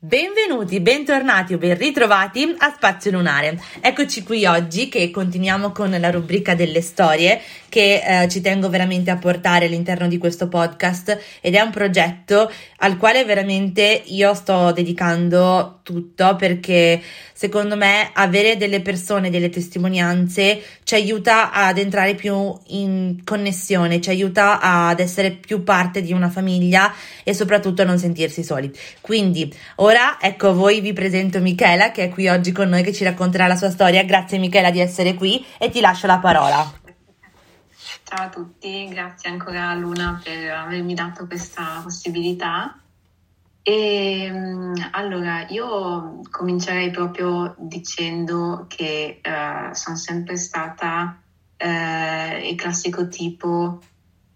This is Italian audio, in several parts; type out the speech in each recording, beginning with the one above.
Benvenuti, bentornati o ben ritrovati a Spazio Lunare. Eccoci qui oggi che continuiamo con la rubrica delle storie che eh, ci tengo veramente a portare all'interno di questo podcast ed è un progetto al quale veramente io sto dedicando tutto perché secondo me avere delle persone, delle testimonianze ci aiuta ad entrare più in connessione, ci aiuta ad essere più parte di una famiglia e soprattutto a non sentirsi soli. Quindi ora ecco voi vi presento Michela che è qui oggi con noi che ci racconterà la sua storia. Grazie Michela di essere qui e ti lascio la parola. Ciao a tutti, grazie ancora a Luna per avermi dato questa possibilità. E allora io comincerei proprio dicendo che eh, sono sempre stata eh, il classico tipo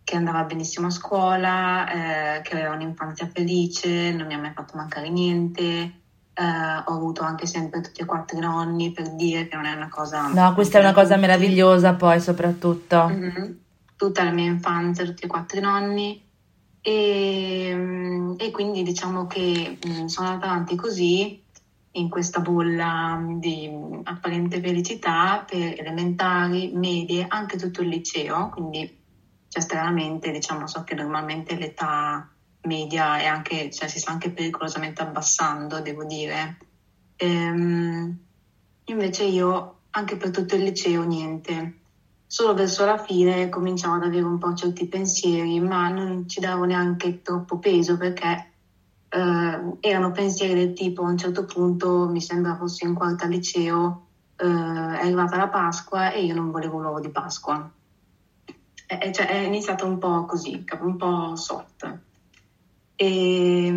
che andava benissimo a scuola, eh, che aveva un'infanzia felice, non mi ha mai fatto mancare niente. Ho avuto anche sempre tutti e quattro i nonni per dire che non è una cosa. No, questa è una cosa meravigliosa, poi soprattutto. Mm-hmm. Tutta la mia infanzia, tutti e quattro i nonni. E, e, quindi diciamo che sono andata avanti così in questa bolla di apparente felicità per elementari, medie, anche tutto il liceo, quindi cioè, stranamente diciamo so che normalmente l'età media è anche, cioè, si sta anche pericolosamente abbassando, devo dire. Ehm, invece io anche per tutto il liceo niente solo verso la fine cominciavo ad avere un po' certi pensieri, ma non ci davo neanche troppo peso perché eh, erano pensieri del tipo a un certo punto, mi sembra fosse in quarta liceo, eh, è arrivata la Pasqua e io non volevo l'uovo di Pasqua. E, cioè, è iniziato un po' così, un po' soft. E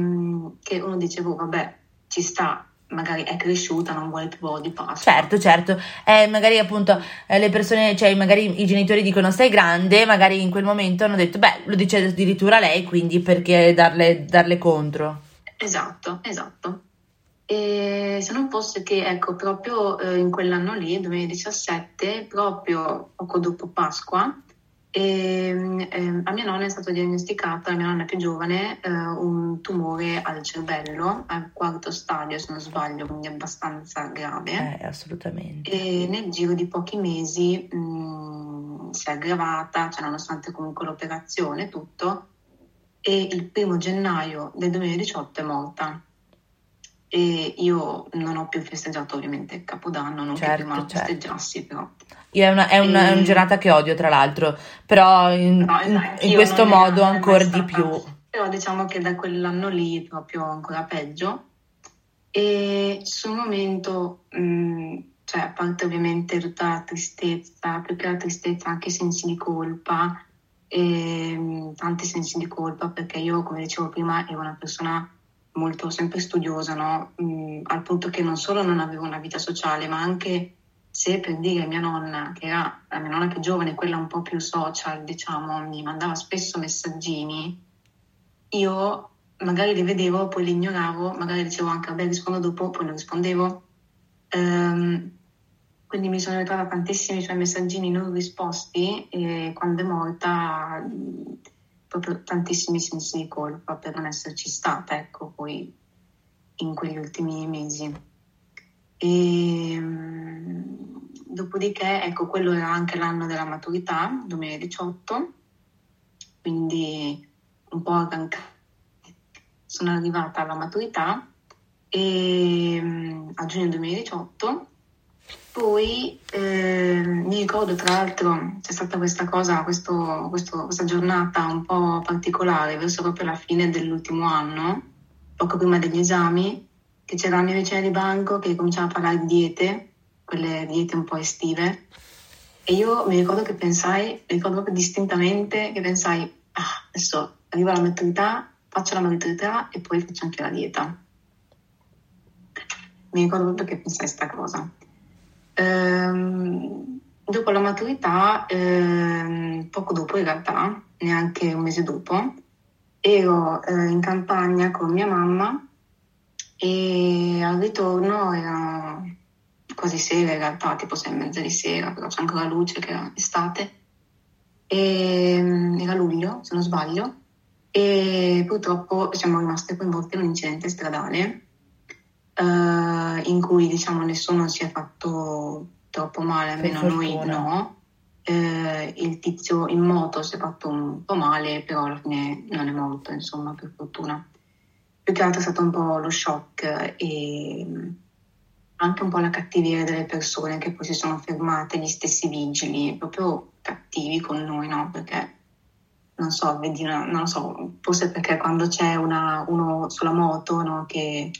che uno diceva, oh, vabbè, ci sta, magari è cresciuta, non vuole più uovo di Pasqua. Certo, certo. Eh, magari appunto eh, le persone, cioè magari i genitori dicono sei grande, magari in quel momento hanno detto, beh, lo dice addirittura lei, quindi perché darle, darle contro? Esatto, esatto. E se non fosse che, ecco, proprio eh, in quell'anno lì, 2017, proprio poco dopo Pasqua, e, eh, a mia nonna è stato diagnosticato, la mia nonna più giovane, eh, un tumore al cervello, al quarto stadio se non sbaglio, quindi abbastanza grave. Eh, assolutamente. E nel giro di pochi mesi mh, mm, si è aggravata, cioè nonostante comunque l'operazione e tutto, e il primo gennaio del 2018 è morta. E io non ho più festeggiato ovviamente Capodanno, non certo, che prima lo certo. festeggiassi però. È una, è, una, e... è una, giornata che odio tra l'altro, però in, no, esatto, in questo modo ancora di più. Però diciamo che da quell'anno lì proprio ancora peggio. E sul momento, mh, mm, cioè a parte ovviamente tutta la tristezza, più che la tristezza anche sensi di colpa, e, mh, tanti sensi di colpa perché io come dicevo prima ero una persona molto sempre studiosa, no? mm, al punto che non solo non avevo una vita sociale, ma anche se per dire mia nonna, che era la mia nonna più giovane, quella un po' più social, diciamo, mi mandava spesso messaggini, io magari li vedevo, poi li ignoravo, magari dicevo anche, vabbè, rispondo dopo, poi non rispondevo. Um, quindi mi sono ritrovata tantissimi suoi messaggini non risposti e quando è morta proprio tantissimi sensi di colpa per non esserci stata, ecco, poi in quegli ultimi mesi. E, dopodiché, ecco, quello era anche l'anno della maturità, 2018, quindi un po' arrancata. Sono arrivata alla maturità e, a giugno 2018 poi eh, mi ricordo tra l'altro c'è stata questa cosa, questo, questo, questa giornata un po' particolare verso proprio la fine dell'ultimo anno, poco prima degli esami, che c'era la mia vicina di banco che cominciava a parlare di diete, quelle diete un po' estive. E io mi ricordo che pensai, mi ricordo proprio distintamente che pensai, ah, adesso arriva la maturità, faccio la maturità e poi faccio anche la dieta. mi ricordo proprio che pensai sta cosa. Ehm, dopo la maturità, ehm, poco dopo in realtà, neanche un mese dopo, ero eh, in campagna con mia mamma e al ritorno era quasi sera in realtà, tipo sei e mezza di sera, però c'è ancora luce che era estate. E, mm, era luglio, se non sbaglio, e purtroppo siamo rimaste coinvolte in un incidente stradale uh, in cui diciamo nessuno si è fatto troppo male, almeno noi no. Uh, il tizio in moto si è fatto un po' male, però alla fine non è morto, insomma, per fortuna. Più che altro è stato un po' lo shock e anche un po' la cattiveria delle persone che poi si sono fermate, gli stessi vigili, proprio cattivi con noi, no? Perché non so, vedi una, non so, forse perché quando c'è una, uno sulla moto no, che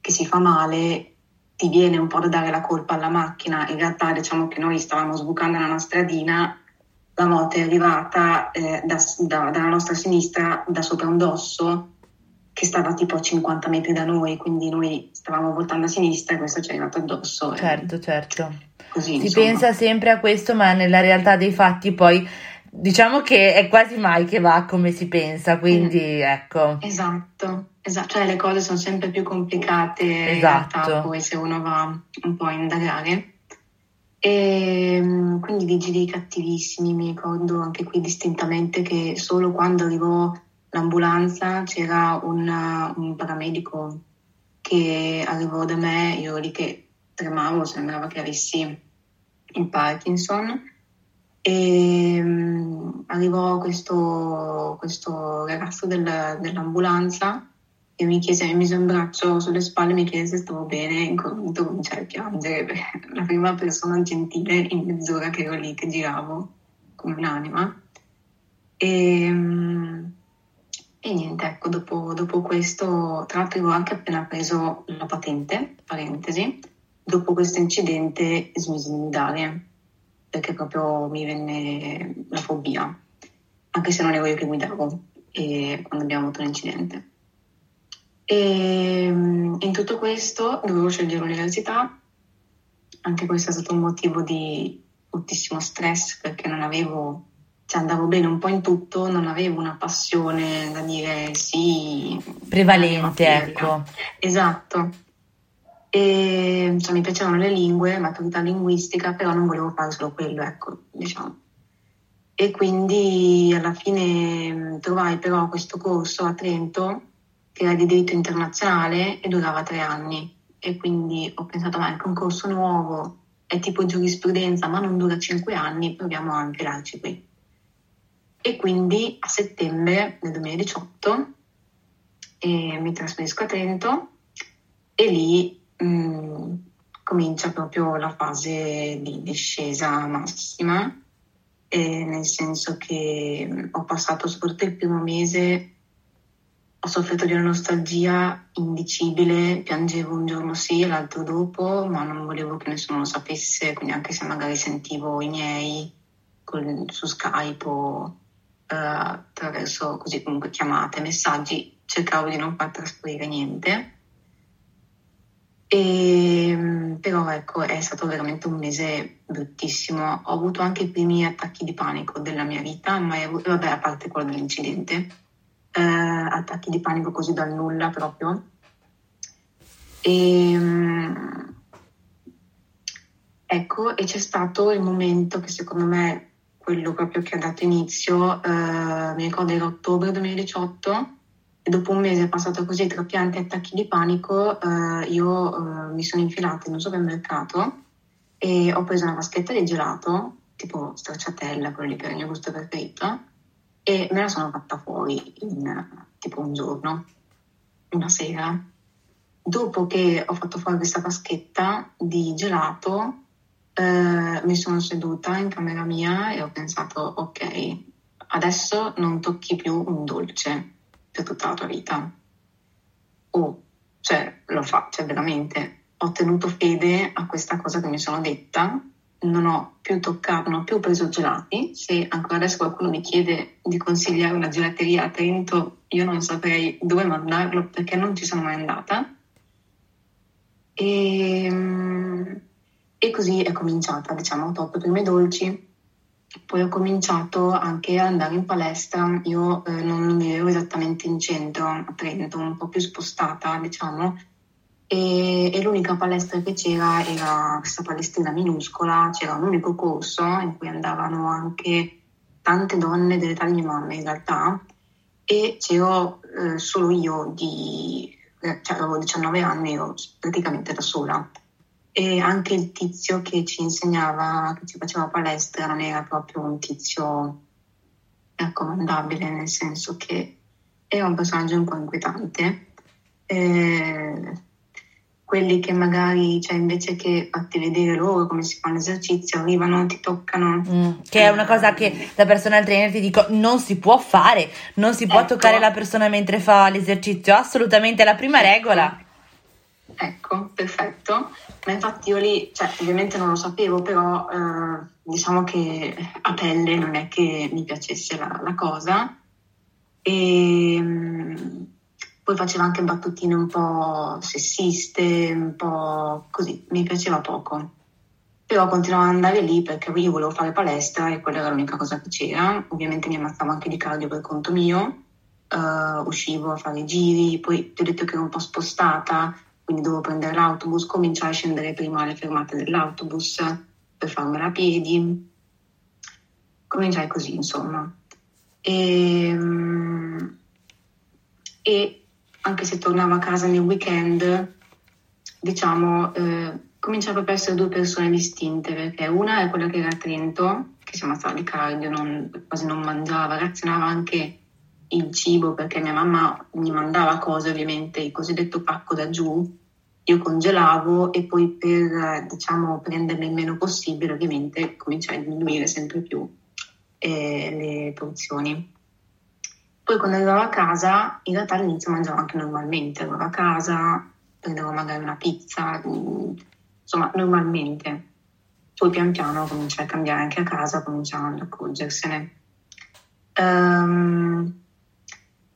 che si fa male, ti viene un po' da dare la colpa alla macchina. In realtà diciamo che noi stavamo sbucando nella stradina, la moto è arrivata eh, da, da, dalla nostra sinistra da sopra un dosso che stava tipo a 50 metri da noi, quindi noi stavamo voltando a sinistra e questo ci è arrivato addosso. Certo, e... certo. Così, si insomma. pensa sempre a questo, ma nella realtà dei fatti poi diciamo che è quasi mai che va come si pensa, quindi mm. ecco. Esatto, esatto, cioè le cose sono sempre più complicate esatto. in realtà poi se uno va un po' a indagare. E ehm, quindi vigili cattivissimi, mi ricordo anche qui distintamente che solo quando arrivò l'ambulanza c'era un, un paramedico che arrivò da me, io lì che tremavo, sembrava che avessi il Parkinson e um, arrivò questo, questo ragazzo del, dell'ambulanza e mi chiese, mi mise un braccio sulle spalle e mi chiese se stavo bene e cominciai a piangere la prima persona gentile in mezz'ora che ero lì, che giravo come un'anima. E, um, e niente, ecco, dopo, dopo, questo, tra l'altro avevo anche appena preso la patente, parentesi, dopo questo incidente smisi di guidare perché proprio mi venne la fobia, anche se non ero io che guidavo e, quando abbiamo avuto l'incidente. E in tutto questo dovevo scegliere l'università, anche questo è stato un motivo di moltissimo stress perché non avevo, cioè andavo bene un po' in tutto, non avevo una passione da dire sì. Prevalente, ecco. Esatto e cioè, mi piacevano le lingue, maturità linguistica, però non volevo fare solo quello, ecco, diciamo. E quindi alla fine trovai però questo corso a Trento era di diritto internazionale e durava tre anni. E quindi ho pensato, ma anche un corso nuovo, è tipo giurisprudenza, ma non dura cinque anni, proviamo a infilarci qui. E quindi a settembre del 2018 eh, mi trasferisco a Trento e lì Mm, comincia proprio la fase di discesa massima, nel senso che mm, ho passato soprattutto il primo mese, ho sofferto di una nostalgia indicibile, piangevo un giorno sì e l'altro dopo, ma non volevo che nessuno lo sapesse, quindi anche se magari sentivo i miei con, su Skype o uh, attraverso così comunque chiamate, messaggi, cercavo di non far trasparire niente. E, ehm, però ecco, è stato veramente un mese bruttissimo. Ho avuto anche i primi attacchi di panico della mia vita, ma vabbè, a parte quello dell'incidente, eh, attacchi di panico così dal nulla proprio. E, ehm, ecco, e c'è stato il momento che secondo me quello proprio che ha dato inizio, eh, mi ricordo era ottobre 2018 e dopo un mese passato così tra pianti e attacchi di panico, eh, io eh, mi sono infilata in un supermercato e ho preso una vaschetta di gelato, tipo stracciatella, quello lì per il mio gusto preferito, e me la sono fatta fuori in tipo un giorno, una sera. Dopo che ho fatto fuori questa vaschetta di gelato, eh, mi sono seduta in camera mia e ho pensato, ok, adesso non tocchi più un dolce per tutta la tua vita. O, cioè, lo fa, cioè veramente, ho tenuto fede a questa cosa che mi sono detta, non ho più toccato, non ho più preso gelati. Se ancora adesso qualcuno mi chiede di consigliare una gelateria a Trento, io non saprei dove mandarlo perché non ci sono mai andata. E, e così è cominciata, diciamo, top prime dolci. Poi ho cominciato anche ad andare in palestra. Io eh, non vivevo esattamente in centro, a Trento, un po' più spostata, diciamo. E, e, l'unica palestra che c'era era questa palestrina minuscola, c'era un unico corso in cui andavano anche tante donne dell'età di mia mamma in realtà. E c'ero eh, solo io di, eh, cioè avevo 19 anni, ero praticamente da sola. E anche il tizio che ci insegnava, che ci faceva palestra non era proprio un tizio raccomandabile, nel senso che era un personaggio un po' inquietante. Eh, quelli che magari, cioè invece che farti vedere loro come si fa l'esercizio, arrivano, ti toccano. Mm, che è una cosa che da personal trainer ti dico non si può fare, non si può ecco. toccare la persona mentre fa l'esercizio, assolutamente è la prima ecco. regola. Ecco, perfetto. Ma infatti io lì, cioè, ovviamente non lo sapevo, però eh, diciamo che a pelle non è che mi piacesse la, la cosa. E, mm, poi faceva anche battutine un po' sessiste, un po' così, mi piaceva poco. Però continuavo ad andare lì perché io volevo fare palestra e quella era l'unica cosa che c'era. Ovviamente mi ammazzavo anche di cardio per conto mio, uh, uscivo a fare giri, poi ti ho detto che ero un po' spostata, quindi dovevo prendere l'autobus, cominciare a scendere prima alle fermate dell'autobus per farmela a piedi. Cominciai così, insomma. E, ehm, e anche se tornavo a casa nel weekend, diciamo, eh, cominciava a essere due persone distinte, perché una è quella che era a Trento, che si ammazzava di cardio, non, quasi non mangiava, razionava anche il cibo, perché mia mamma mi mandava cose, ovviamente, il cosiddetto pacco da giù, io congelavo e poi per, diciamo, prenderle il meno possibile, ovviamente, cominciai a diminuire sempre più eh, le porzioni. Poi quando arrivavo a casa, in realtà all'inizio mangiavo anche normalmente, arrivavo a casa, prendevo magari una pizza, mm, insomma normalmente. Poi pian piano cominciai a cambiare anche a casa, cominciavano ad accorgersene. Um,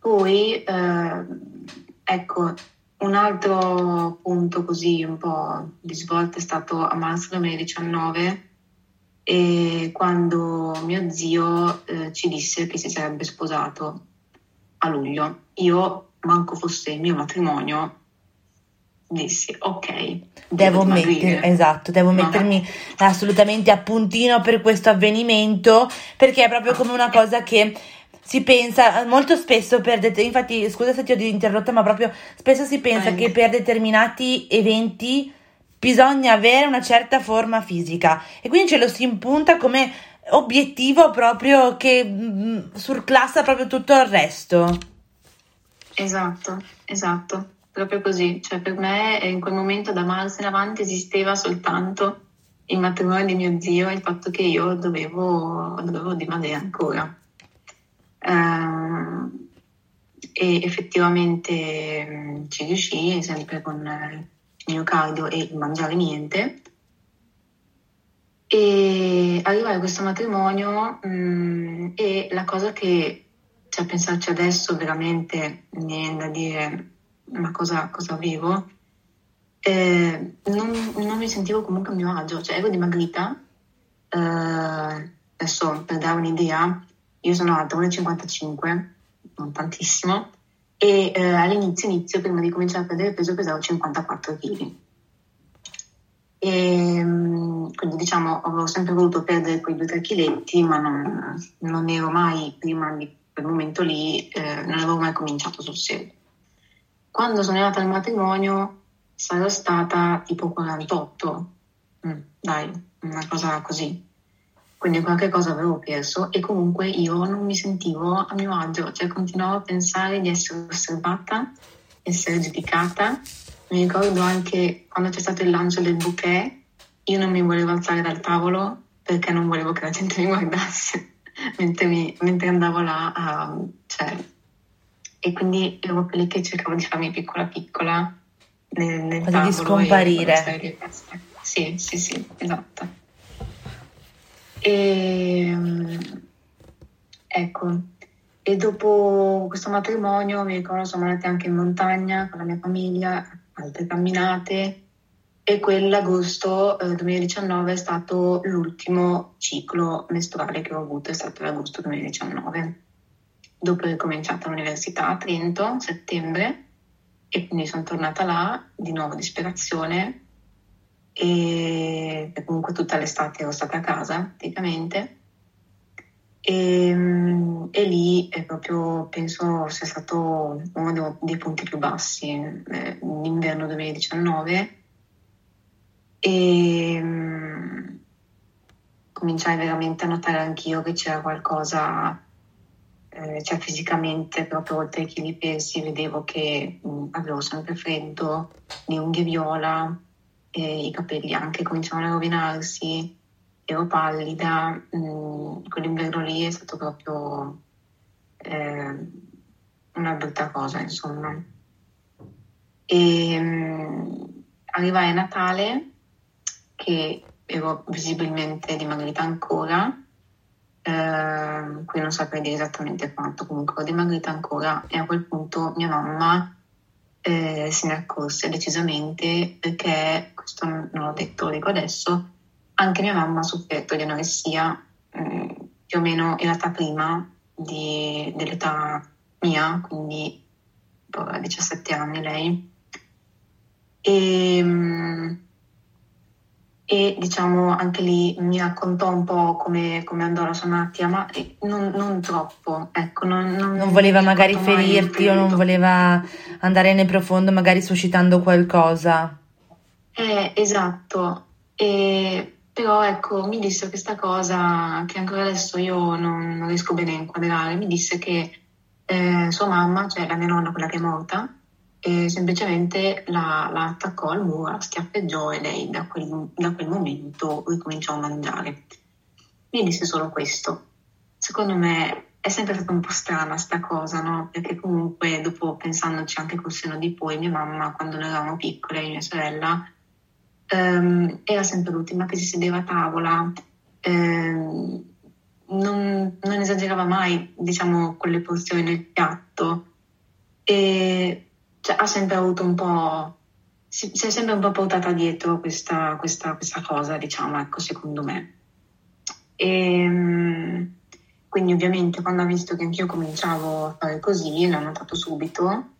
poi, uh, ecco, un altro punto così un po' di svolta è stato a marzo 2019 e quando mio zio eh, ci disse che si sarebbe sposato a luglio. Io, manco fosse il mio matrimonio, dissi ok. Devo, mettere, esatto, devo no. mettermi assolutamente a puntino per questo avvenimento perché è proprio come una cosa che si pensa molto spesso per det- infatti scusa se ti ho interrotta ma proprio spesso si pensa eh. che per determinati eventi bisogna avere una certa forma fisica e quindi ce lo si impunta come obiettivo proprio che mh, mm, surclassa proprio tutto il resto. Esatto, esatto, proprio così. Cioè per me in quel momento da marzo in avanti esisteva soltanto il matrimonio di mio zio e il fatto che io dovevo, dovevo rimanere ancora. Uh, e effettivamente mh, ci riuscii sempre con il mio cardio e il mangiare niente e arrivare a questo matrimonio mh, mm, e la cosa che, cioè a pensarci adesso veramente viene da dire ma cosa, cosa avevo, eh, non, non, mi sentivo comunque a mio agio, cioè ero dimagrita, eh, adesso per dare un'idea, io sono alta 1,55, non tantissimo, e eh, all'inizio, inizio, prima di cominciare a perdere peso, pesavo 54 kg. E, ehm, quindi diciamo avevo sempre voluto perdere quei 2-3 chiletti, ma non, non, ero mai, prima di quel momento lì, eh, non avevo mai cominciato sul serio. Quando sono arrivata al matrimonio sarò stata tipo 48, mm, dai, una cosa così. Quindi qualche cosa avevo perso e comunque io non mi sentivo a mio agio, cioè continuavo a pensare di essere osservata, essere giudicata mi ricordo anche quando c'è stato il lancio del bouquet, io non mi volevo alzare dal tavolo perché non volevo che la gente mi guardasse mentre, mi, mentre andavo là a, cioè, e quindi ero proprio lì che cercavo di farmi piccola piccola nel, nel tavolo. di scomparire. Sì, sì, sì, esatto. E, ehm, ecco, e dopo questo matrimonio mi ricordo siamo andati anche in montagna con la mia famiglia altre camminate e quell'agosto eh, 2019 è stato l'ultimo ciclo mestruale che ho avuto, è stato l'agosto 2019. Dopo ho ricominciato l'università a Trento, a settembre, e quindi sono tornata là, di nuovo disperazione, e comunque tutta l'estate ero stata a casa praticamente. E, e, lì è proprio, penso sia stato uno dei punti più bassi, eh, l'inverno 2019 e cominciai veramente a notare anch'io che c'era qualcosa, eh, cioè fisicamente, proprio oltre ai chili pesi, vedevo che mh, mm, avevo sempre freddo, le unghie viola, i capelli anche cominciavano a rovinarsi, ero pallida, mh, mm, quell'inverno lì è stato proprio eh, una brutta cosa, insomma. E mh, mm, arrivai a Natale che ero visibilmente dimagrita ancora, eh, qui non saprei dire esattamente quanto, comunque ero dimagrita ancora e a quel punto mia mamma eh, se ne accorse decisamente perché, questo non l'ho detto, lo dico adesso, anche mia mamma ha sofferto di anoressia eh, più o meno in realtà prima di, dell'età mia, quindi a 17 anni lei. E, ehm, e diciamo anche lì mi raccontò un po' come, come andò la sua malattia, ma non, non troppo. Ecco, non, non, non voleva magari ferirti o non voleva andare nel profondo, magari suscitando qualcosa. Eh, esatto. E, però ecco, mi disse questa cosa che ancora adesso io non, riesco bene a inquadrare. Mi disse che eh, sua mamma, cioè la mia nonna, quella che è morta, e semplicemente la, la, attaccò al muro, la schiaffeggiò e lei da quel, da quel momento ricominciò a mangiare. Mi disse solo questo. Secondo me è sempre stata un po' strana sta cosa, no? Perché comunque dopo pensandoci anche col seno di poi, mia mamma quando noi eravamo piccole, mia sorella, ehm, era sempre l'ultima che si sedeva a tavola, ehm, non, non, esagerava mai, diciamo, con le porzioni del piatto. E cioè, ha sempre avuto un po', si, si, è sempre un po' portata dietro questa, questa, questa cosa, diciamo, ecco, secondo me. E, ehm, quindi ovviamente quando ha visto che anch'io cominciavo a fare così, l'ha notato subito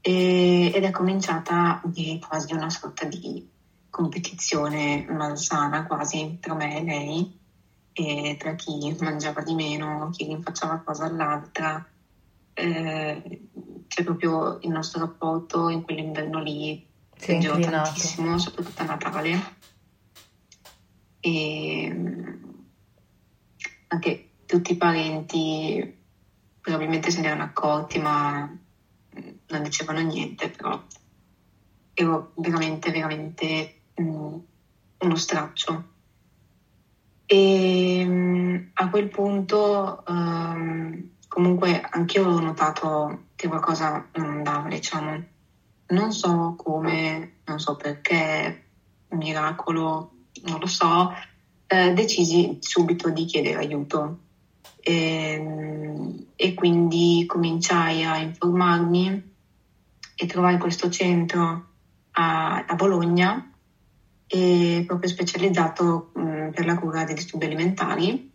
e, ed è cominciata quasi una sorta di competizione malsana quasi tra me e lei e tra chi mangiava di meno, chi rinfacciava cosa all'altra eh, c'è proprio il nostro rapporto in quell'inverno lì peggiorò tantissimo, soprattutto a Natale. E mm, anche tutti i parenti probabilmente se ne erano accorti, ma mm, non dicevano niente, però ero veramente, veramente uno straccio. E a quel punto um, comunque anch'io ho notato che qualcosa non andava, diciamo. Non so come, non so perché, miracolo, non lo so, eh, decisi subito di chiedere aiuto. E, ehm, e quindi cominciai a informarmi e trovai questo centro a, a Bologna, proprio specializzato mh, per la cura dei disturbi alimentari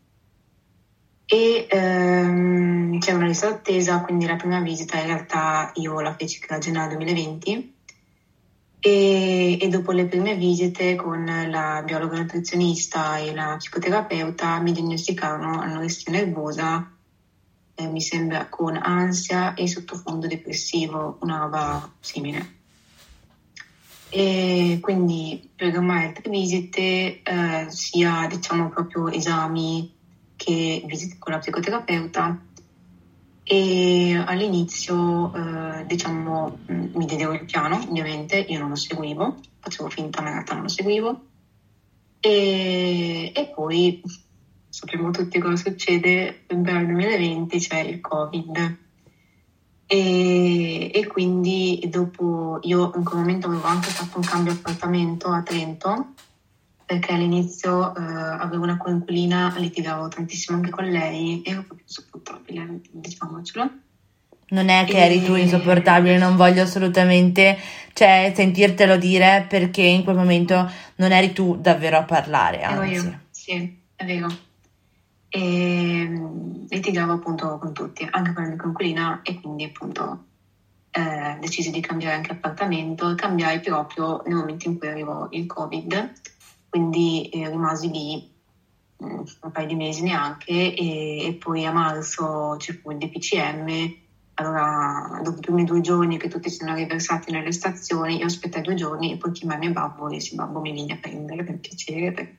e ehm, c'è una lista d'attesa, quindi la prima visita in realtà io la feci a gennaio 2020 e, e, dopo le prime visite con la biologa nutrizionista e la psicoterapeuta mi diagnosticarono anoressia nervosa, eh, mi sembra con ansia e sottofondo depressivo, una roba simile. E quindi programmai altre visite, eh, sia diciamo proprio esami che visite con la psicoterapeuta. E all'inizio eh, diciamo mi diedero il piano ovviamente io non lo seguivo facevo finta ma in realtà non lo seguivo. E, e poi sappiamo tutti cosa succede nel 2020 c'è il covid e, e, quindi dopo io in quel momento avevo anche fatto un cambio appartamento a Trento perché all'inizio eh, avevo una coinquilina, litigavo tantissimo anche con lei, ero proprio insopportabile, diciamocelo. Non è che eri tu insopportabile, non voglio assolutamente cioè, sentirtelo dire perché in quel momento non eri tu davvero a parlare. Anzi. Ero io, sì, è vero. E litigavo appunto con tutti, anche con la mia coinquilina e quindi appunto eh, decisi di cambiare anche appartamento, cambiai proprio nel momento in cui arrivò il Covid, quindi eh, rimasi lì mm, un paio di mesi neanche e, e poi a marzo ci fu il DPCM, allora dopo i primi due giorni che tutti erano riversati nelle stazioni, io aspettai due giorni e poi chiamai mio babbo e dissi babbo mi vieni a prendere per piacere, perché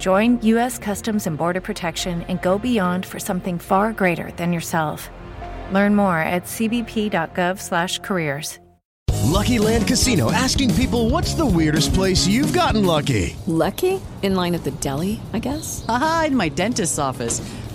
Join U.S. Customs and Border Protection and go beyond for something far greater than yourself. Learn more at cbp.gov/careers. Lucky Land Casino asking people what's the weirdest place you've gotten lucky? Lucky? In line at the deli, I guess? Aha, in my dentist's office.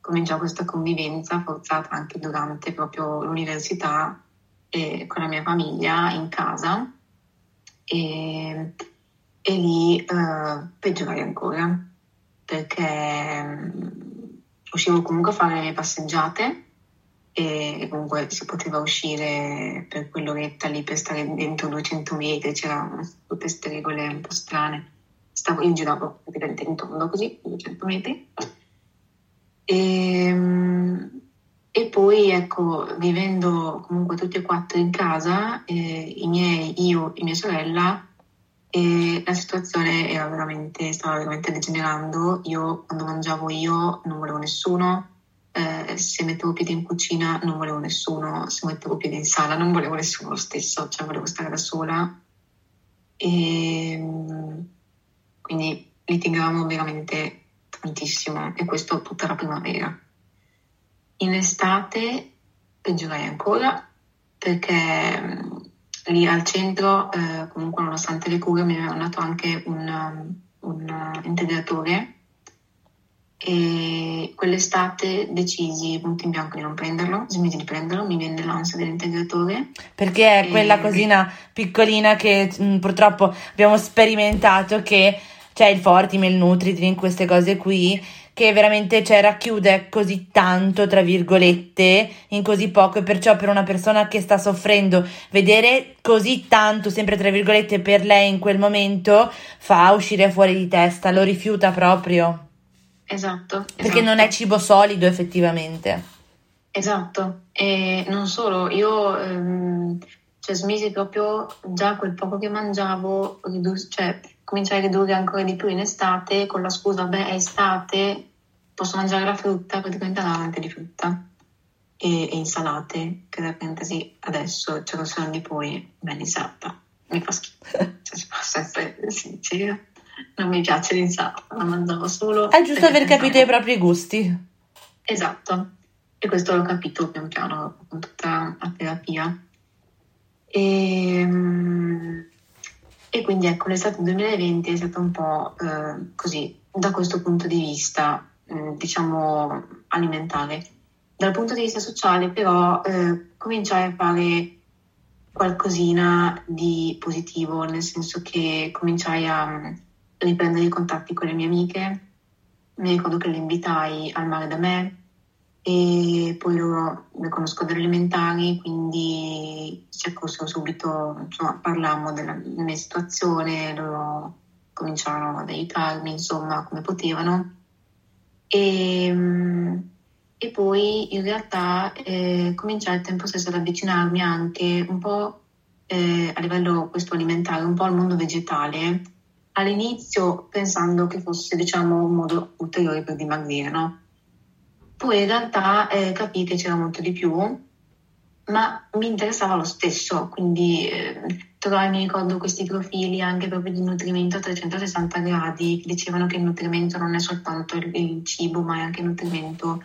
cominciò questa convivenza forzata anche durante proprio l'università eh, con la mia famiglia in casa e, e lì eh, peggiorai ancora perché mh, uscivo comunque a fare le mie passeggiate e comunque si poteva uscire per quell'oretta lì per stare dentro 200 metri, c'erano tutte queste regole un po' strane. Stavo, io giravo praticamente tondo così, 200 metri. E, e poi ecco, vivendo comunque tutti e quattro in casa, eh, i miei, io e mia sorella, e la situazione era veramente, stava veramente degenerando. Io quando mangiavo io non volevo nessuno, eh, se mettevo piede in cucina non volevo nessuno, se mettevo piede in sala non volevo nessuno lo stesso, cioè volevo stare da sola. E quindi litigavamo veramente tantissimo e questo tutta la primavera. In estate peggiorai ancora perché mh, lì al centro, eh, comunque nonostante le cure, mi avevano dato anche un, um, un uh, integratore e quell'estate decisi punto in bianco di non prenderlo, smisi di prenderlo, mi venne l'ansia dell'integratore. Perché è E- quella cosina piccolina che mh, purtroppo abbiamo sperimentato che c'è il Fortim, il Nutri-Drink, queste cose qui che veramente cioè, racchiude così tanto, tra virgolette, in così poco e perciò per una persona che sta soffrendo vedere così tanto, sempre tra virgolette, per lei in quel momento fa uscire fuori di testa, lo rifiuta proprio, Esatto. perché esatto. non è cibo solido effettivamente. Esatto, e non solo, io ehm, cioè, smisi proprio già quel poco che mangiavo, cioè cominciai a ridurre ancora di più in estate con la scusa, beh, è estate, posso mangiare la frutta, praticamente andavo di frutta e, e insalate, che tra parentesi adesso, cioè se non di poi, beh, l'insalata mi fa schifo, cioè, si posso essere sincera, non mi piace l'insalata, la mangiavo solo. È giusto aver capito i propri gusti. Esatto, e questo l'ho capito pian piano con tutta la terapia. E, mm, e quindi ecco, l'estate 2020 è stata un po' eh, così, da questo punto di vista, mm, diciamo, alimentare. Dal punto di vista sociale, però, eh, cominciai a fare qualcosina di positivo, nel senso che cominciai a mm, riprendere i contatti con le mie amiche. Mi ricordo che le invitai al mare da me e poi loro le conosco dalle elementari, quindi cerco subito, insomma, parlammo della, della mia situazione, loro cominciarono ad aiutarmi, insomma, come potevano. E, mm, e poi in realtà eh, cominciai al tempo stesso ad avvicinarmi anche un po' eh, a livello questo alimentare, un po' al mondo vegetale, all'inizio pensando che fosse diciamo un modo ulteriore per dimagrire, no? Poi in realtà eh, capii che c'era molto di più, ma mi interessava lo stesso, quindi eh, trovai, mi ricordo, questi profili anche proprio di nutrimento a 360 gradi che dicevano che il nutrimento non è soltanto il, il cibo, ma è anche il nutrimento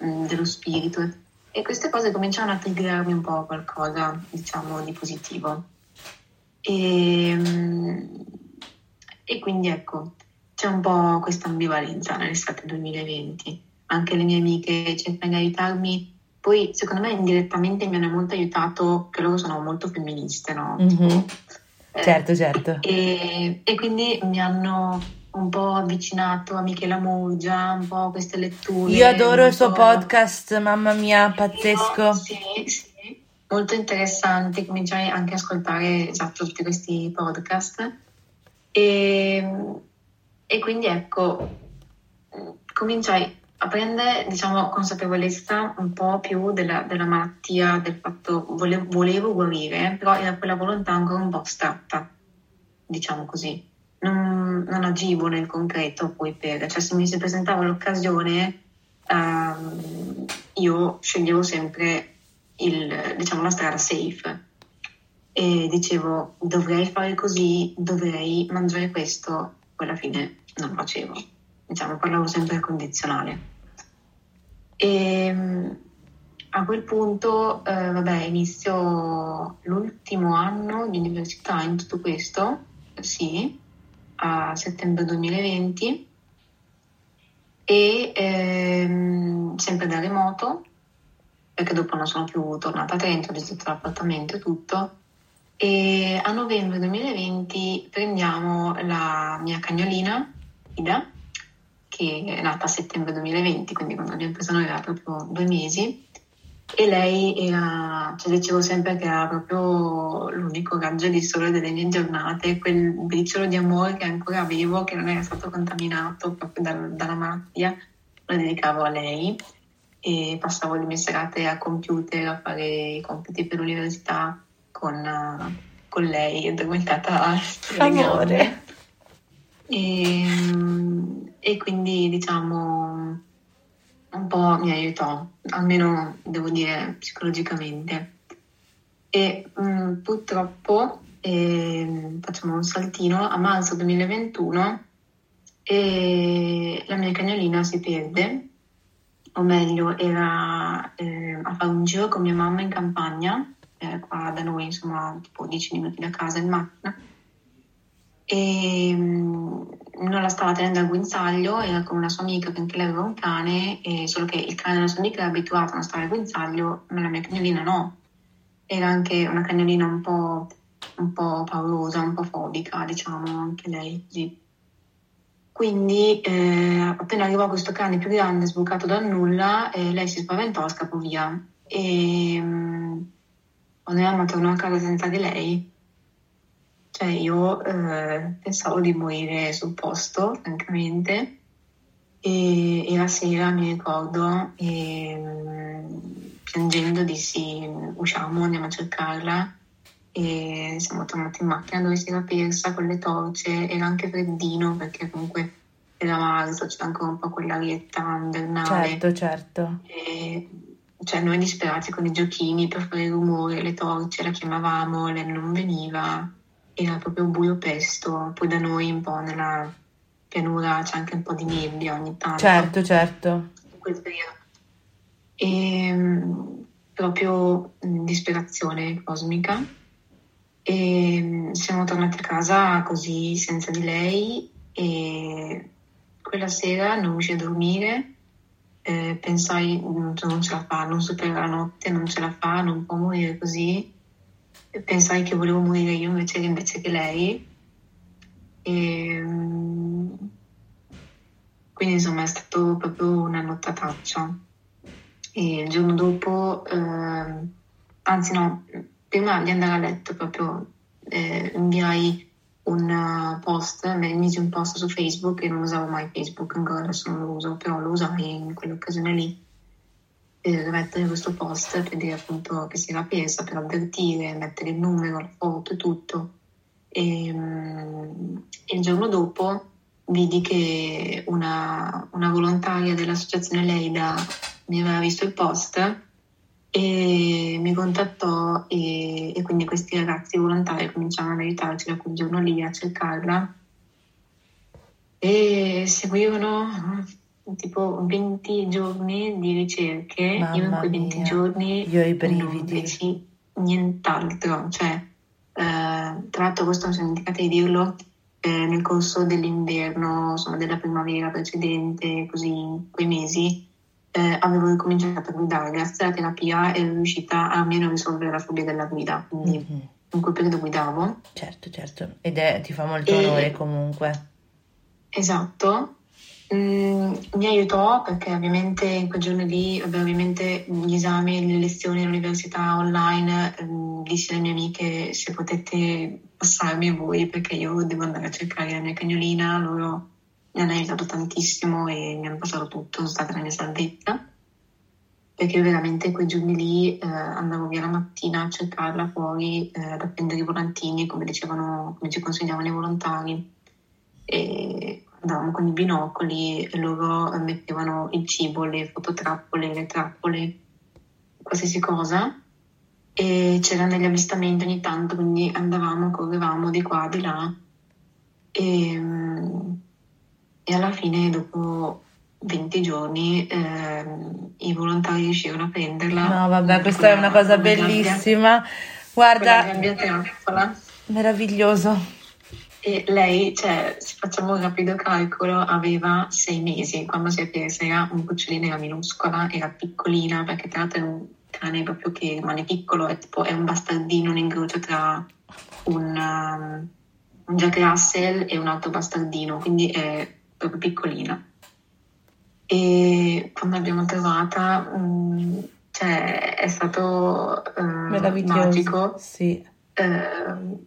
mh, mm, dello spirito. E queste cose cominciavano a triggerarmi un po' qualcosa, diciamo, di positivo. E, mh, e quindi ecco, c'è un po' questa ambivalenza nell'estate 2020 anche le mie amiche cercano di aiutarmi. Poi, secondo me, indirettamente mi hanno molto aiutato, che loro sono molto femministe, no? Mm-hmm. Eh, certo, certo. E, e, quindi mi hanno un po' avvicinato a Michela Murgia, un po' queste letture. Io adoro il suo podcast, mamma mia, pazzesco. Sì, sì, molto interessanti. Cominciai anche a ascoltare esatto, tutti questi podcast. E, e quindi ecco, cominciai a prendere diciamo, consapevolezza un po' più della, della malattia, del fatto volevo, volevo guarire, però era quella volontà ancora un po' astratta, diciamo così. Non, non agivo nel concreto poi per, cioè se mi si presentava l'occasione ehm, io sceglievo sempre il, diciamo, la strada safe e dicevo dovrei fare così, dovrei mangiare questo, poi alla fine non lo facevo diciamo, parlavo sempre al condizionale. E ehm, a quel punto, eh, vabbè, inizio l'ultimo anno di università in tutto questo, sì, a settembre 2020 e ehm, sempre da remoto perché dopo non sono più tornata a Trento, ho gestito l'appartamento e tutto e a novembre 2020 prendiamo la mia cagnolina Ida che è nata a settembre 2020, quindi quando abbiamo preso noi aveva proprio due mesi, e lei era, cioè dicevo sempre che era proprio l'unico raggio di sole delle mie giornate, quel briciolo di amore che ancora avevo, che non era stato contaminato proprio da, dalla malattia, lo dedicavo a lei e passavo le mie serate a computer a fare i compiti per l'università con, con lei, addormentata Amore. E, e quindi diciamo un po' mi aiutò, almeno devo dire psicologicamente. E mh, mm, purtroppo eh, facciamo un saltino a marzo 2021 e la mia cagnolina si perde, o meglio era eh, a fare un giro con mia mamma in campagna, eh, qua da noi insomma tipo 10 minuti da casa in macchina e mm, non la stava tenendo al guinzaglio, era con una sua amica che anche lei aveva un cane, solo che il cane della sua amica era abituato a non stare al guinzaglio, ma la mia cagnolina no. Era anche una cagnolina un po', un po paurosa, un po' fobica, diciamo, anche lei. Sì. Quindi eh, appena arrivò questo cane più grande, sbucato dal nulla, eh, lei si spaventò e scappò via. E mm, quando mia mamma tornò a casa senza di lei, cioè io eh, pensavo di morire sul posto, francamente, e, e la sera mi ricordo e, mm, piangendo dissi usciamo, andiamo a cercarla e siamo tornati in macchina dove si era persa con le torce, era anche freddino perché comunque era marzo, c'era ancora un po' quell'arietta invernale. Certo, certo. E, cioè noi disperati con i giochini per fare rumore, le torce, la chiamavamo, lei non veniva era proprio buio pesto, poi da noi un po' nella pianura c'è anche un po' di nebbia ogni tanto. Certo, certo. quel periodo. E mm, proprio mm, disperazione cosmica. E mm, siamo tornati a casa così senza di lei e quella sera non riuscii a dormire. Eh, pensai non ce la fa, non supera la notte, non ce la fa, non può morire così pensai che volevo morire io invece, invece che lei. E, mm, quindi insomma è stato proprio una nottataccia. E il giorno dopo, eh, anzi no, prima di andare a letto proprio eh, inviai un post, mi misi un post su Facebook e non usavo mai Facebook, ancora adesso non lo uso, però lo usai in quell'occasione lì per mettere questo post per dire appunto che si era persa, per avvertire, mettere il numero, la foto e tutto. E, um, il giorno dopo vidi che una, una volontaria dell'associazione Leida mi aveva visto il post e mi contattò e, e quindi questi ragazzi volontari cominciarono ad aiutarci da quel giorno lì a cercarla e seguivano tipo 20 giorni di ricerche, Mamma io in quei 20 mia, giorni io ho i non brividi. feci nient'altro, cioè eh, tra l'altro questo mi sono dimenticata di dirlo, eh, nel corso dell'inverno, insomma della primavera precedente, così in quei mesi, eh, avevo ricominciato a guidare, grazie alla terapia ero riuscita almeno a risolvere la fobia della guida, quindi Mhm. in quel periodo guidavo. Certo, certo. Ed è, ti fa molto E- onore comunque. Esatto, Mm, mi aiutò perché ovviamente in quei giorni lì, vabbè, ovviamente gli esami, le lezioni all'università online, ehm, dissi alle mie amiche se potete passarmi voi perché io devo andare a cercare la mia cagnolina, loro mi hanno aiutato tantissimo e mi hanno passato tutto, sono stata la mia salvezza. Perché veramente quei giorni lì eh, andavo via la mattina a cercarla fuori eh, ad appendere i volantini come dicevano, come ci consigliavano i volontari. E andavamo con i binocoli e loro mettevano il cibo, le fototrappole, le trappole, qualsiasi cosa e c'erano degli avvistamenti ogni tanto, quindi andavamo, correvamo di qua, di là e, e alla fine dopo 20 giorni ehm, i volontari riuscirono a prenderla. No, vabbè, questa è una cosa bellissima. Guarda, meraviglioso. E lei, cioè, se facciamo un rapido calcolo, aveva sei mesi quando si è persa, era un cucciolino, era minuscola, era piccolina, perché tra l'altro è un cane proprio che rimane piccolo, è, tipo, è un bastardino, un incrocio tra un, um, un Jack Russell e un altro bastardino, quindi è proprio piccolina. E quando l'abbiamo trovata, mm, cioè, è stato Meraviglioso. magico. Sì. Eh,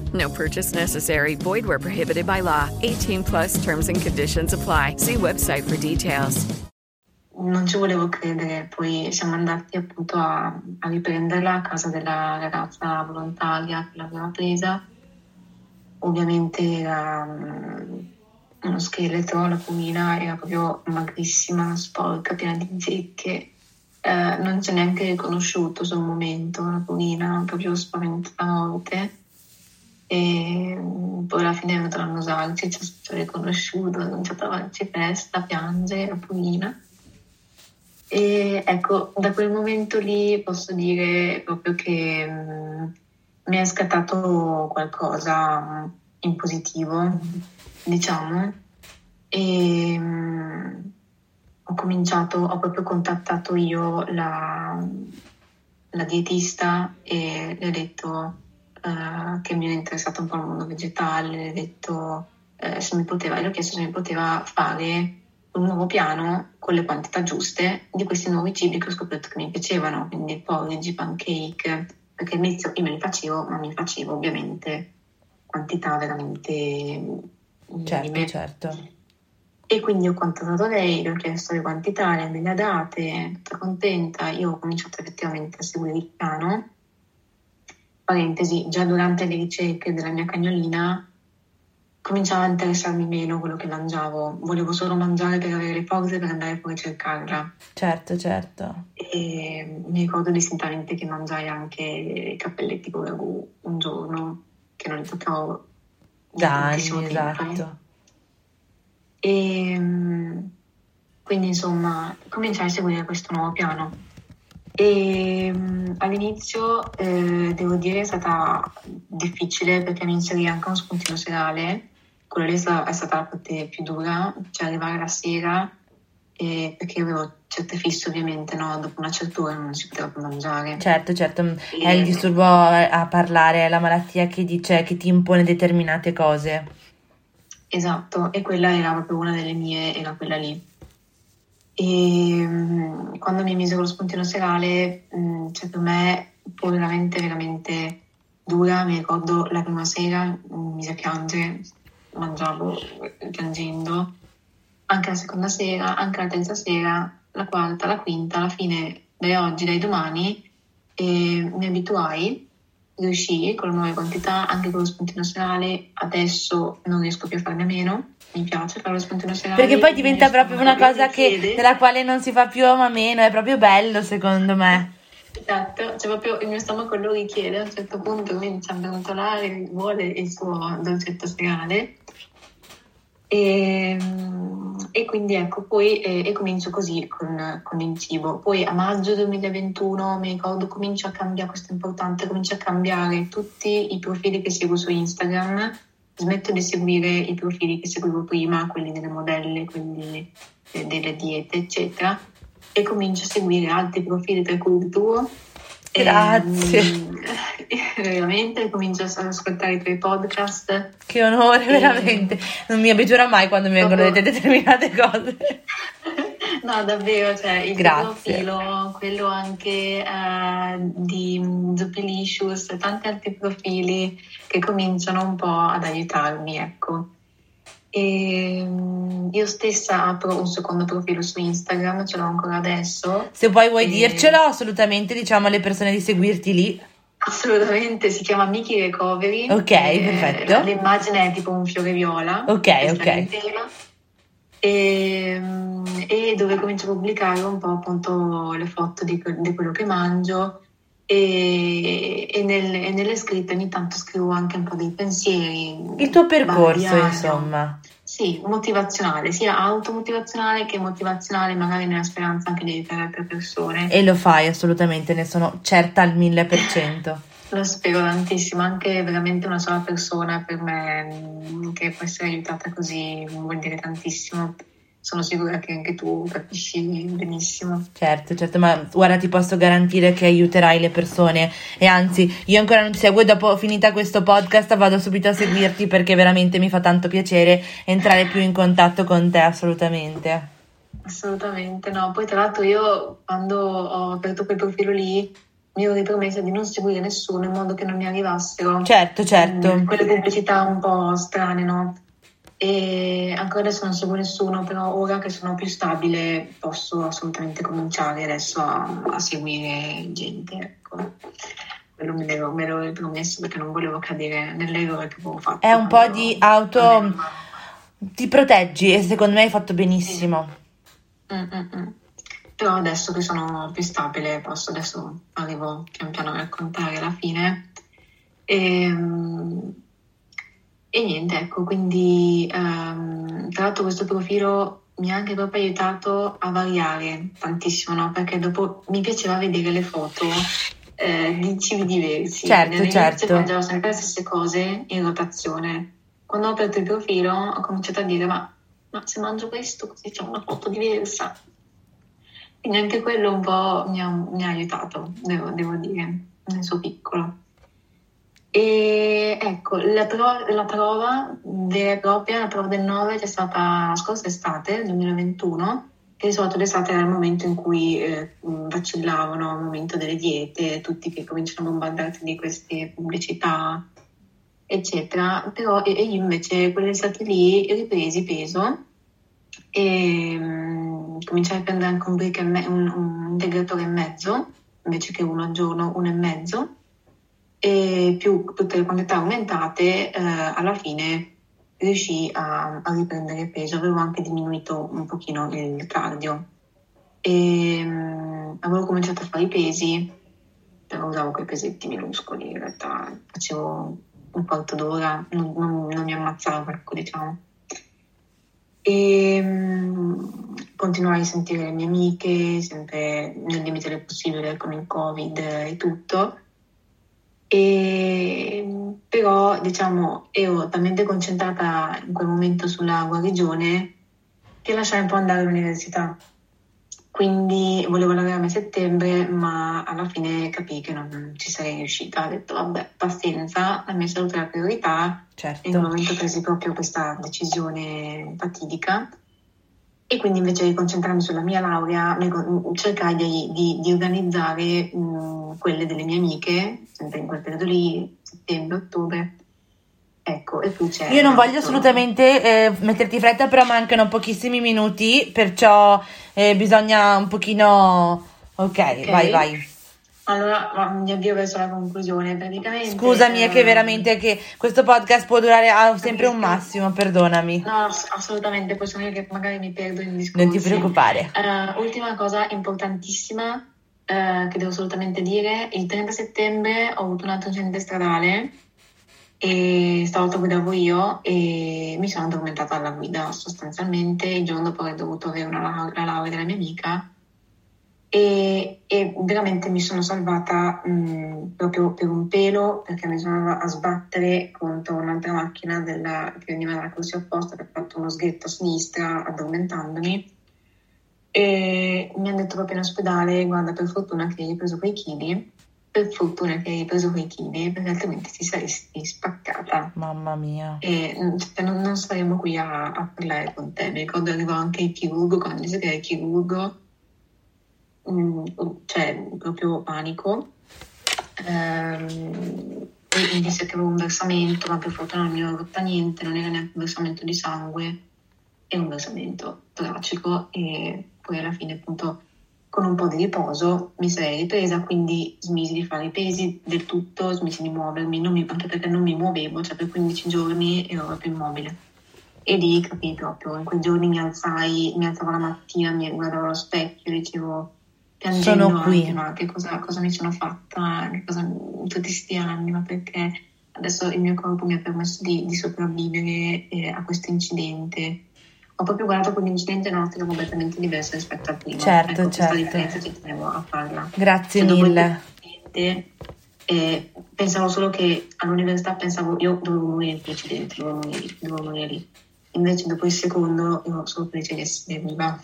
No purchase necessary. Void where prohibited by law. 18 plus terms and conditions apply. See website for details. non ci volevo credere, poi siamo andati appunto a, a riprenderla a casa della ragazza volontaria che l'aveva presa. Ovviamente era mm, uno scheletro, la pumina era proprio magrissima, sporca, piena di zecche. Eh, non ci ha neanche riconosciuto sul momento la pumina, proprio spaventata a morte. E mm, poi alla fine a annusarci, ci ha ci ha riconosciuto, ha cominciato a farci festa, a piangere, la pumina. E ecco, da quel momento lì posso dire proprio che mm, mi è scattato qualcosa in positivo, diciamo, e mm, ho cominciato, ho proprio contattato io la, la dietista e le ho detto eh, che mi era interessato un po' il mondo vegetale, le ho detto eh, se mi poteva, le ho chiesto se mi poteva fare un nuovo piano con le quantità giuste di questi nuovi cibi che ho scoperto che mi piacevano, quindi porridge, pancake, perché all'inizio io me li facevo, ma mi facevo ovviamente quantità veramente Certo, minime. certo. E quindi ho contattato lei, le ho chiesto le quantità, lei me le ha date, tutta contenta, io ho cominciato effettivamente a seguire il piano. Parentesi, già durante le ricerche della mia cagnolina cominciava a interessarmi meno quello che mangiavo, volevo solo mangiare per avere le forze per andare poi a cercarla. Certo, certo. E mi ricordo distintamente che mangiai anche i cappelletti con ragù un giorno, che non li toccavo Da anni, tempo. esatto. E mm, quindi insomma cominciai a seguire questo nuovo piano. E mm, all'inizio eh, devo dire è stata difficile perché mi inserì anche uno spuntino serale, quello lì è sta- è stata la parte più dura, cioè arrivare la sera e perché avevo certe fisse ovviamente, no? dopo una certa ora non si poteva più mangiare. Certo, certo, è il disturbo a a parlare, è la malattia che dice che ti impone determinate cose. Esatto, e quella era proprio una delle mie, era quella lì. E mh, quando mi mise con lo spuntino serale, mh, cioè per me fu veramente, veramente dura. Mi ricordo la prima sera mi mise a piangere, mangiavo piangendo, anche la seconda sera, anche la terza sera, la quarta, la quinta, alla fine dai oggi, dai domani, e mi abituai, riuscii con le nuove quantità, anche con lo spuntino serale, adesso non riesco più a farne a meno mi piace fare lo spuntino serale. Perché poi diventa proprio una cosa che, della quale non si fa più a meno, è proprio bello secondo me. Esatto, cioè proprio il mio stomaco lo richiede, a un certo punto comincia a brontolare, vuole il suo dolcetto serale. E, e, quindi ecco, poi eh, e comincio così con, con, il cibo. Poi a maggio 2021 mi ricordo comincio a cambiare, questo è importante, comincio a cambiare tutti i profili che seguo su Instagram smetto di seguire i profili che seguivo prima, quelli delle modelle, quelli delle diete, eccetera, e comincio a seguire altri profili tra cui il tuo. Grazie. E, veramente comincio ad ascoltare i tuoi podcast. Che onore, e... veramente. Non mi abituerà mai quando mi vengono dette determinate cose. No, davvero, cioè il Grazie. profilo, quello anche uh, di Zupilicious, tanti altri profili che cominciano un po' ad aiutarmi, ecco. E mm, io stessa apro un secondo profilo su Instagram, ce l'ho ancora adesso. Se poi vuoi e... dircelo, assolutamente diciamo alle persone di seguirti lì. Assolutamente, si chiama Miki Recovery. Ok, perfetto. L'immagine è tipo un fiore viola. Ok, ok e, e, dove comincio a pubblicare un po' appunto le foto di, di quello che mangio e, e, nel, e, nelle scritte ogni tanto scrivo anche un po' dei pensieri. Il tuo percorso, insomma. Sì, motivazionale, sia automotivazionale che motivazionale, magari nella speranza anche di aiutare altre persone. E lo fai assolutamente, ne sono certa al mille per cento. Lo spero tantissimo, anche veramente una sola persona per me mm, che può essere aiutata così vuol dire tantissimo. Sono sicura che anche tu capisci benissimo. Certo, certo, ma guarda, ti posso garantire che aiuterai le persone e anzi, io ancora non ti seguo dopo finita questo podcast vado subito a seguirti perché veramente mi fa tanto piacere entrare più in contatto con te, assolutamente. Assolutamente, no. Poi tra l'altro io quando ho aperto quel profilo lì mi ero ripromessa di non seguire nessuno in modo che non mi arrivassero certo, certo. Mh, quelle pubblicità un po' strane, no? E ancora adesso non seguo nessuno, però ora che sono più stabile posso assolutamente cominciare adesso a, a seguire gente. Ecco. Quello me l'ero, me l'ero ripromesso perché non volevo cadere nell'errore che avevo fatto. È un po' di auto... Ti proteggi e secondo me hai fatto benissimo. Sì. Mm-mm però adesso che sono più stabile posso adesso arrivo pian piano a raccontare la fine e, ehm, e niente ecco quindi um, tra l'altro questo profilo mi ha anche proprio aiutato a variare tantissimo no? perché dopo mi piaceva vedere le foto eh, di cibi diversi certo certo mangiavo sempre le stesse cose in rotazione quando ho aperto il profilo ho cominciato a dire ma, ma se mangio questo così c'è una foto diversa quindi anche quello un po' mi ha, mi ha aiutato, devo, devo, dire, nel suo piccolo. E ecco, la, pro, la, prova vera e propria, la prova del 9 c'è stata la scorsa estate, 2021, che di solito l'estate era il momento in cui eh, vacillavano, il momento delle diete, tutti che cominciano a bombardarti di queste pubblicità, eccetera. Però e, e io invece quell'estate lì ripresi peso e um, cominciai a prendere anche un, me- un, un integratore e mezzo invece che uno al giorno, uno e mezzo e più tutte le quantità aumentate eh, alla fine riuscii a, a, riprendere peso, avevo anche diminuito un pochino il cardio. E um, avevo cominciato a fare i pesi. Però usavo quei pesetti minuscoli in realtà. Facevo un quarto d'ora non, non, non mi ammazzavo ecco diciamo. E um, continuai a sentire le mie amiche, sempre nel limite del possibile con il Covid e tutto. E, però diciamo ero talmente concentrata in quel momento sulla guarigione che lasciai un po' andare all'università quindi volevo laurearmi a settembre, ma alla fine capii che non ci sarei riuscita. Ho detto, vabbè, pazienza, la mia salute è la priorità. Certo. E in un momento presi proprio questa decisione fatidica. E quindi invece di concentrarmi sulla mia laurea cercai di, di, di organizzare mh, quelle delle mie amiche, sempre in quel periodo lì, settembre, ottobre. Ecco, e qui c'è. Io non voglio assolutamente eh, metterti fretta, però mancano pochissimi minuti, perciò eh, bisogna un pochino. Ok, okay. vai, vai. Allora, mi avvio verso la conclusione praticamente. Scusami, è che ehm, veramente che questo podcast può durare ah, sempre un massimo, perdonami. No, assolutamente, poi sono io che magari mi perdo in discorsi. Non ti preoccupare. Uh, ultima cosa importantissima uh, che devo assolutamente dire, il 30 settembre ho avuto un altro incidente stradale e stavolta guidavo io e mi sono addormentata alla guida sostanzialmente il giorno dopo aver dovuto avere una, la laurea della mia amica e, e veramente mi sono salvata mh, proprio per un pelo perché mi sono andata a sbattere contro un'altra macchina della, che veniva dalla corsia opposta che ha fatto uno sghetto a sinistra addormentandomi. E mi hanno detto proprio in ospedale guarda per fortuna che hai preso quei chili per fortuna che hai preso quei chili perché altrimenti ti saresti spaccata. Mamma mia. E cioè, non, non, saremmo qui a, a, parlare con te. Mi ricordo arrivò anche il chirurgo quando dice che era il chirurgo Cioè proprio panico. Ehm, e mi disse che avevo un versamento, ma per fortuna non mi ero rotta niente, non era neanche un versamento di sangue, è un versamento toracico e poi alla fine appunto con un po' di riposo mi sarei ripresa, quindi smisi di fare i pesi del tutto, smisi di muovermi, mi, anche perché non mi muovevo, cioè per 15 giorni ero proprio immobile. E lì capì proprio, in quei giorni mi alzai, mi alzavo la mattina, mi guardavo allo specchio e dicevo piangendo sono qui. Anche, ma che cosa, cosa, mi sono fatta cosa, in tutti questi anni, ma perché adesso il mio corpo mi ha permesso di, di sopravvivere eh, a questo incidente. Ho proprio guardato quell'incidente in un'ottica completamente diversa rispetto al prima. Certo, ecco, certo. Questa differenza ci tenevo a farla. Grazie cioè, mille. Eh, pensavo solo che all'università pensavo io dovevo morire in quell'incidente, dovevo morire, dovevo morire lì. Invece dopo il secondo io sono felice di essere viva.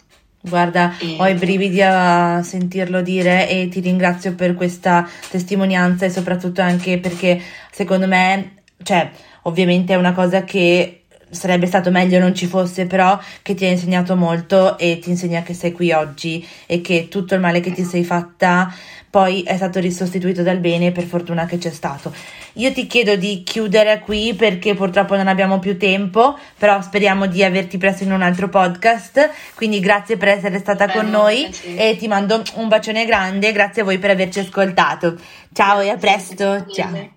Guarda, e... ho i brividi a sentirlo dire e ti ringrazio per questa testimonianza e soprattutto anche perché secondo me, cioè, ovviamente è una cosa che sarebbe stato meglio non ci fosse, però che ti ha insegnato molto e ti insegna che sei qui oggi e che tutto il male che ti sei fatta poi è stato risostituito dal bene, per fortuna che c'è stato. Io ti chiedo di chiudere qui perché purtroppo non abbiamo più tempo, però speriamo di averti presto in un altro podcast, quindi grazie per essere stata Beh, con noi piacere. e ti mando un bacione grande, grazie a voi per averci ascoltato. Ciao e a presto, ciao.